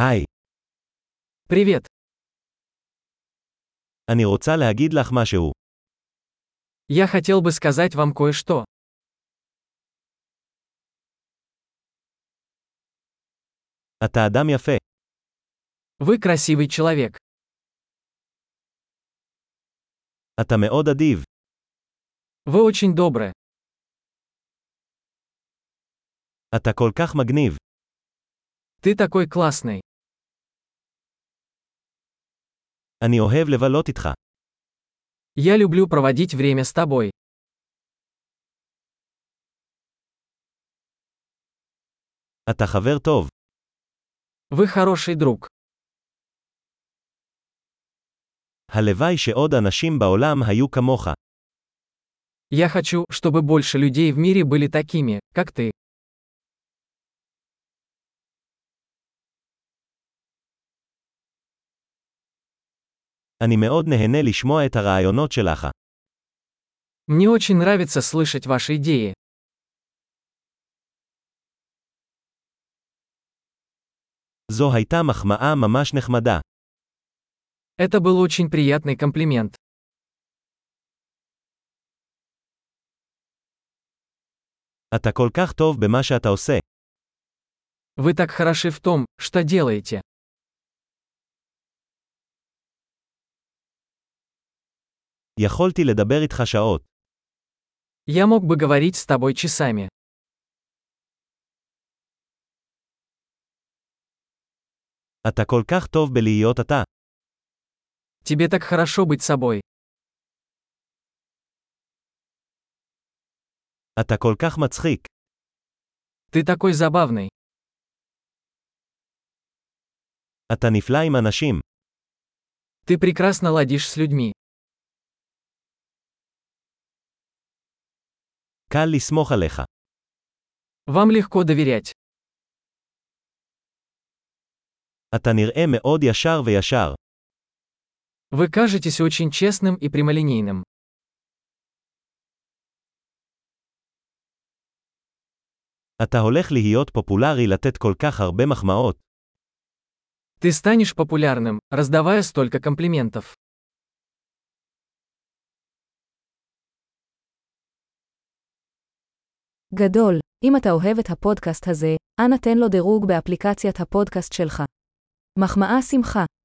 היי, Привет. אני רוצה להגיד לך משהו. Я хотел бы сказать вам кое-что. אתה אדם יפה. Вы красивый человек. אתה מאוד אדיב. Вы очень добры. אתה כל כך מגניב. Ты такой классный. אני אוהב לבלות איתך. Я люблю проводить время с тобой. אתה חבר טוב. Вы хороший друг. הלוואי שעוד אנשים בעולם היו כמוך. Я хочу, чтобы больше людей в мире были такими, как ты. אני מאוד נהנה לשמוע את הרעיונות שלך. Мне очень нравится слышать ваши идеи. זו הייתה מחמאה ממש נחמדה. Это был очень приятный комплимент. אתה כל כך טוב במה שאתה עושה. Вы так хороши в том, что делаете. יכולתי לדבר איתך שעות. Я мог бы говорить с тобой часами. אתה כל כך טוב בלהיות אתה. Тебе так хорошо быть собой. אתה כל כך מצחיק. Ты такой забавный. אתה נפלא עם אנשים. Ты прекрасно ладишь с людьми. קל לסמוך עליך. Вам легко доверять. אתה נראה מאוד ישר וישר. Вы кажетесь очень честным и прямолинейным. אתה הולך להיות פופולרי לתת כל כך הרבה מחמאות. Ты станешь популярным, раздавая столько комплиментов. גדול, אם אתה אוהב את הפודקאסט הזה, אנא תן לו דירוג באפליקציית הפודקאסט שלך. מחמאה שמחה,